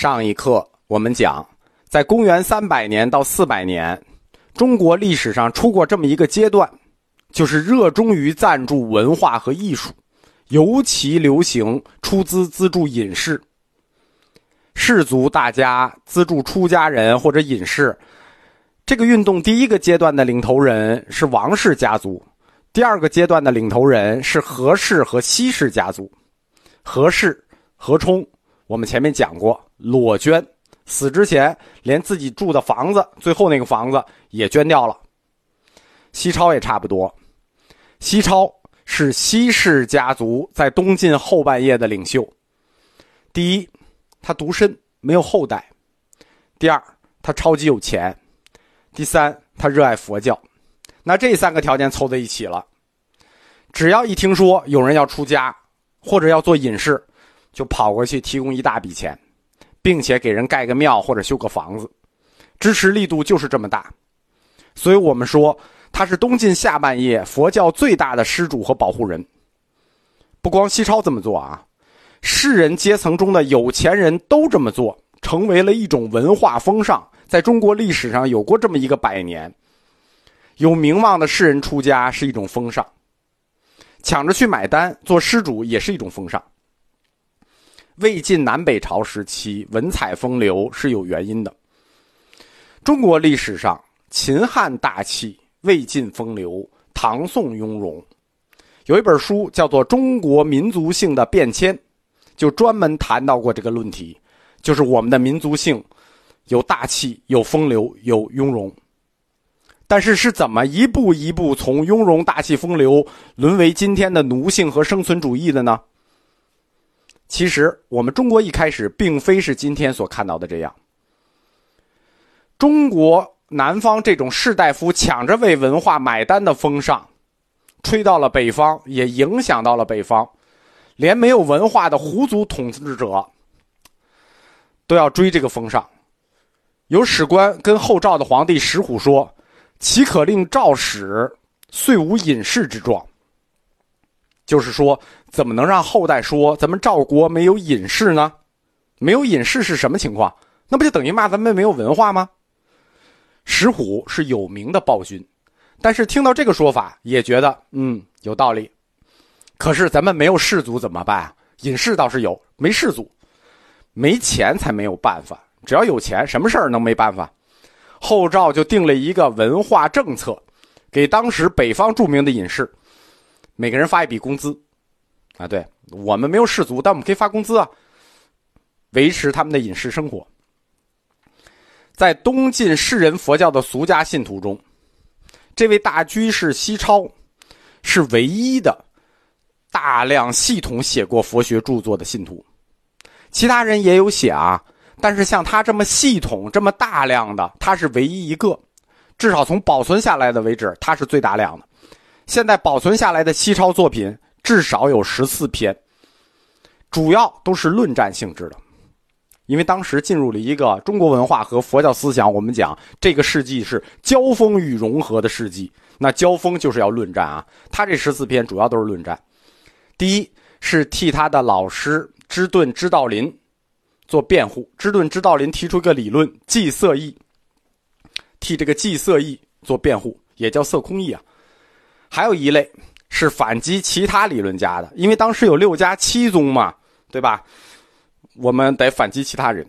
上一课我们讲，在公元三百年到四百年，中国历史上出过这么一个阶段，就是热衷于赞助文化和艺术，尤其流行出资资助隐士。士族大家资助出家人或者隐士，这个运动第一个阶段的领头人是王氏家族，第二个阶段的领头人是何氏和西氏家族。何氏何冲，我们前面讲过，裸捐，死之前连自己住的房子，最后那个房子也捐掉了。西超也差不多，西超是西氏家族在东晋后半叶的领袖。第一。他独身，没有后代；第二，他超级有钱；第三，他热爱佛教。那这三个条件凑在一起了，只要一听说有人要出家或者要做隐士，就跑过去提供一大笔钱，并且给人盖个庙或者修个房子，支持力度就是这么大。所以我们说他是东晋下半叶佛教最大的施主和保护人。不光西超这么做啊。士人阶层中的有钱人都这么做，成为了一种文化风尚。在中国历史上有过这么一个百年，有名望的士人出家是一种风尚，抢着去买单做施主也是一种风尚。魏晋南北朝时期文采风流是有原因的。中国历史上，秦汉大气，魏晋风流，唐宋雍容。有一本书叫做《中国民族性的变迁》。就专门谈到过这个论题，就是我们的民族性有大气、有风流、有雍容，但是是怎么一步一步从雍容大气风流沦为今天的奴性和生存主义的呢？其实我们中国一开始并非是今天所看到的这样。中国南方这种士大夫抢着为文化买单的风尚，吹到了北方，也影响到了北方。连没有文化的胡族统治者都要追这个风尚。有史官跟后赵的皇帝石虎说：“岂可令赵史遂无隐士之状？”就是说，怎么能让后代说咱们赵国没有隐士呢？没有隐士是什么情况？那不就等于骂咱们没有文化吗？石虎是有名的暴君，但是听到这个说法，也觉得嗯有道理。可是咱们没有士族怎么办？隐士倒是有，没士族，没钱才没有办法。只要有钱，什么事儿能没办法？后赵就定了一个文化政策，给当时北方著名的隐士，每个人发一笔工资。啊，对我们没有士族，但我们可以发工资啊，维持他们的饮食生活。在东晋士人佛教的俗家信徒中，这位大居士西超是唯一的。大量系统写过佛学著作的信徒，其他人也有写啊，但是像他这么系统、这么大量的，他是唯一一个。至少从保存下来的为止，他是最大量的。现在保存下来的西超作品至少有十四篇，主要都是论战性质的。因为当时进入了一个中国文化和佛教思想，我们讲这个世纪是交锋与融合的世纪，那交锋就是要论战啊。他这十四篇主要都是论战。第一是替他的老师芝顿知道林做辩护，芝顿知道林提出一个理论“寂色意”，替这个寂色意做辩护，也叫色空意啊。还有一类是反击其他理论家的，因为当时有六家七宗嘛，对吧？我们得反击其他人。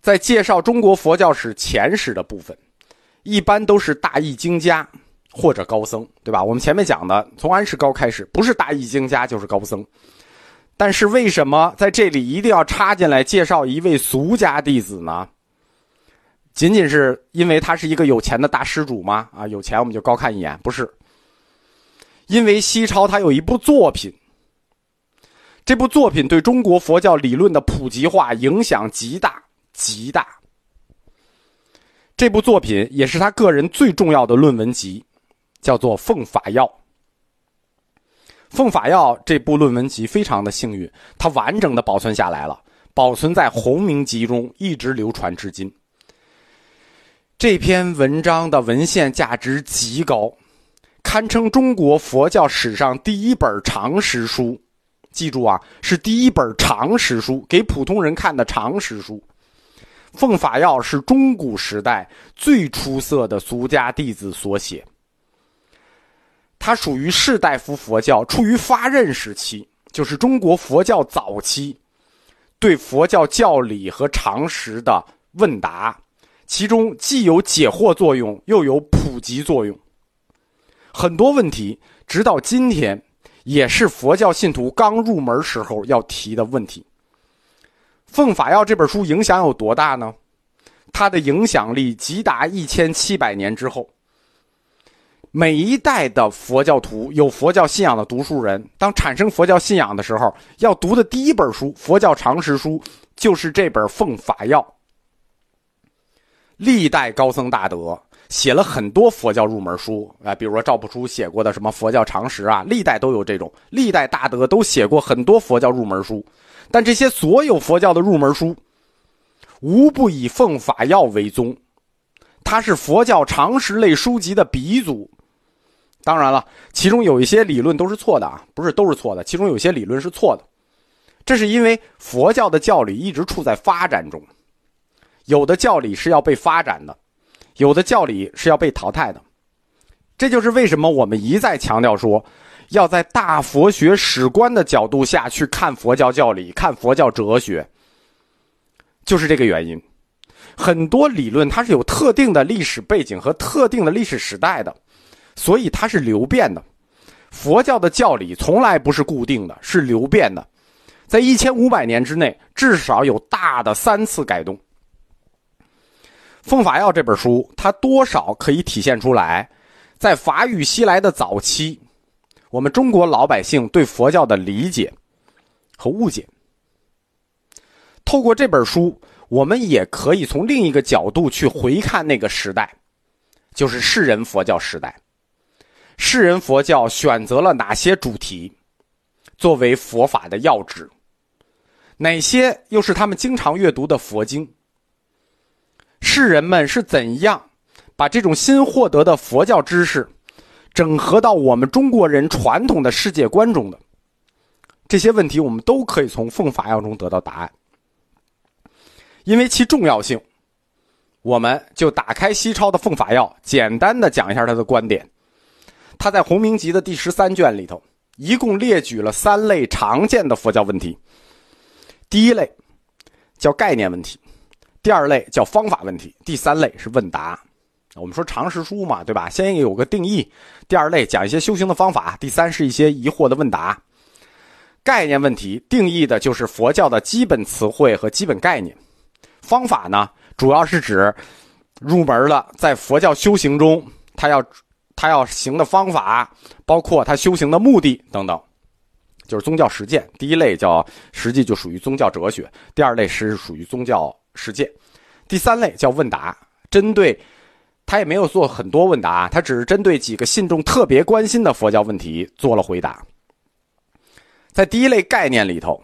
在介绍中国佛教史前史的部分，一般都是大义经家。或者高僧，对吧？我们前面讲的，从安世高开始，不是大义经家就是高僧。但是为什么在这里一定要插进来介绍一位俗家弟子呢？仅仅是因为他是一个有钱的大施主吗？啊，有钱我们就高看一眼？不是。因为西超他有一部作品，这部作品对中国佛教理论的普及化影响极大极大。这部作品也是他个人最重要的论文集。叫做《奉法要》。《奉法要》这部论文集非常的幸运，它完整的保存下来了，保存在《弘明集》中，一直流传至今。这篇文章的文献价值极高，堪称中国佛教史上第一本长识书，记住啊，是第一本常识书，给普通人看的常识书。《奉法要》是中古时代最出色的俗家弟子所写。它属于士大夫佛教处于发轫时期，就是中国佛教早期，对佛教教理和常识的问答，其中既有解惑作用，又有普及作用。很多问题，直到今天，也是佛教信徒刚入门时候要提的问题。《奉法要》这本书影响有多大呢？它的影响力极达一千七百年之后，每一代的佛教徒有佛教信仰的读书人，当产生佛教信仰的时候，要读的第一本书，佛教常识书，就是这本《奉法要》。历代高僧大德写了很多佛教入门书啊，比如说赵朴初写过的什么佛教常识啊，历代都有这种，历代大德都写过很多佛教入门书。但这些所有佛教的入门书，无不以《奉法要》为宗，它是佛教常识类书籍的鼻祖。当然了，其中有一些理论都是错的啊，不是都是错的，其中有些理论是错的。这是因为佛教的教理一直处在发展中，有的教理是要被发展的，有的教理是要被淘汰的。这就是为什么我们一再强调说。要在大佛学史观的角度下去看佛教教理，看佛教哲学，就是这个原因。很多理论它是有特定的历史背景和特定的历史时代的，所以它是流变的。佛教的教理从来不是固定的，是流变的，在一千五百年之内至少有大的三次改动。《奉法要》这本书，它多少可以体现出来，在法语西来的早期。我们中国老百姓对佛教的理解和误解，透过这本书，我们也可以从另一个角度去回看那个时代，就是世人佛教时代。世人佛教选择了哪些主题作为佛法的要旨？哪些又是他们经常阅读的佛经？世人们是怎样把这种新获得的佛教知识？整合到我们中国人传统的世界观中的这些问题，我们都可以从《奉法要》中得到答案。因为其重要性，我们就打开西超的《奉法要》，简单的讲一下他的观点。他在《洪明集》的第十三卷里头，一共列举了三类常见的佛教问题。第一类叫概念问题，第二类叫方法问题，第三类是问答。我们说常识书嘛，对吧？先有个定义，第二类讲一些修行的方法，第三是一些疑惑的问答。概念问题定义的就是佛教的基本词汇和基本概念。方法呢，主要是指入门了，在佛教修行中，他要他要行的方法，包括他修行的目的等等，就是宗教实践。第一类叫实际就属于宗教哲学，第二类是属于宗教实践，第三类叫问答，针对。他也没有做很多问答，他只是针对几个信众特别关心的佛教问题做了回答。在第一类概念里头，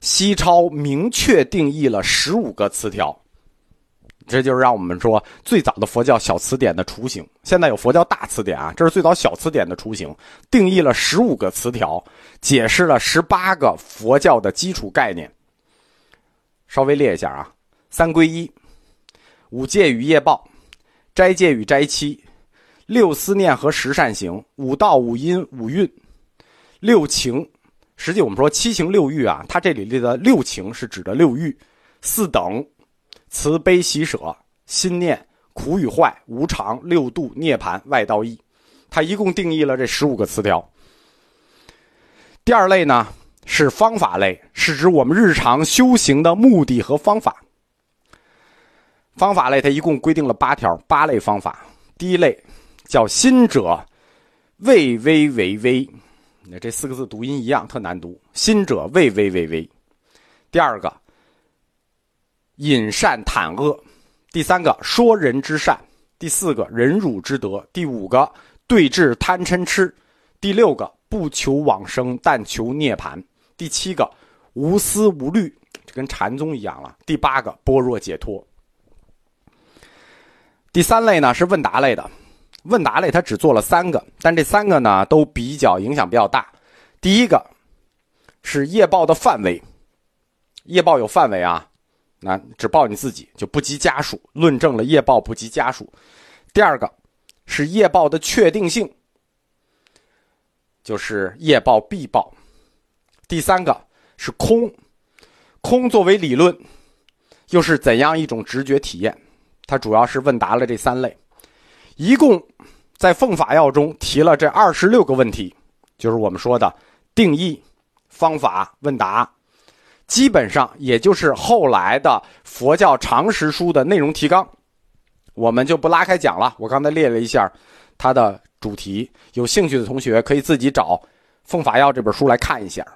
西超明确定义了十五个词条，这就是让我们说最早的佛教小词典的雏形。现在有佛教大词典啊，这是最早小词典的雏形，定义了十五个词条，解释了十八个佛教的基础概念。稍微列一下啊：三归一、五戒与业报。斋戒与斋期，六思念和十善行，五道五因五蕴，六情。实际我们说七情六欲啊，它这里列的六情是指的六欲，四等，慈悲喜舍，心念苦与坏，无常六度涅盘外道义。它一共定义了这十五个词条。第二类呢是方法类，是指我们日常修行的目的和方法。方法类，它一共规定了八条，八类方法。第一类叫“心者畏微为微”，那这四个字读音一样，特难读。“心者畏微为微”。第二个“隐善坦恶”。第三个“说人之善”。第四个“忍辱之德”。第五个“对治贪嗔痴”。第六个“不求往生，但求涅槃”。第七个“无思无虑”，这跟禅宗一样了。第八个“般若解脱”。第三类呢是问答类的，问答类它只做了三个，但这三个呢都比较影响比较大。第一个是业报的范围，业报有范围啊，那只报你自己就不及家属，论证了业报不及家属。第二个是业报的确定性，就是业报必报。第三个是空，空作为理论，又是怎样一种直觉体验？它主要是问答了这三类，一共在奉法要中提了这二十六个问题，就是我们说的定义、方法、问答，基本上也就是后来的佛教常识书的内容提纲，我们就不拉开讲了。我刚才列了一下它的主题，有兴趣的同学可以自己找《奉法要》这本书来看一下。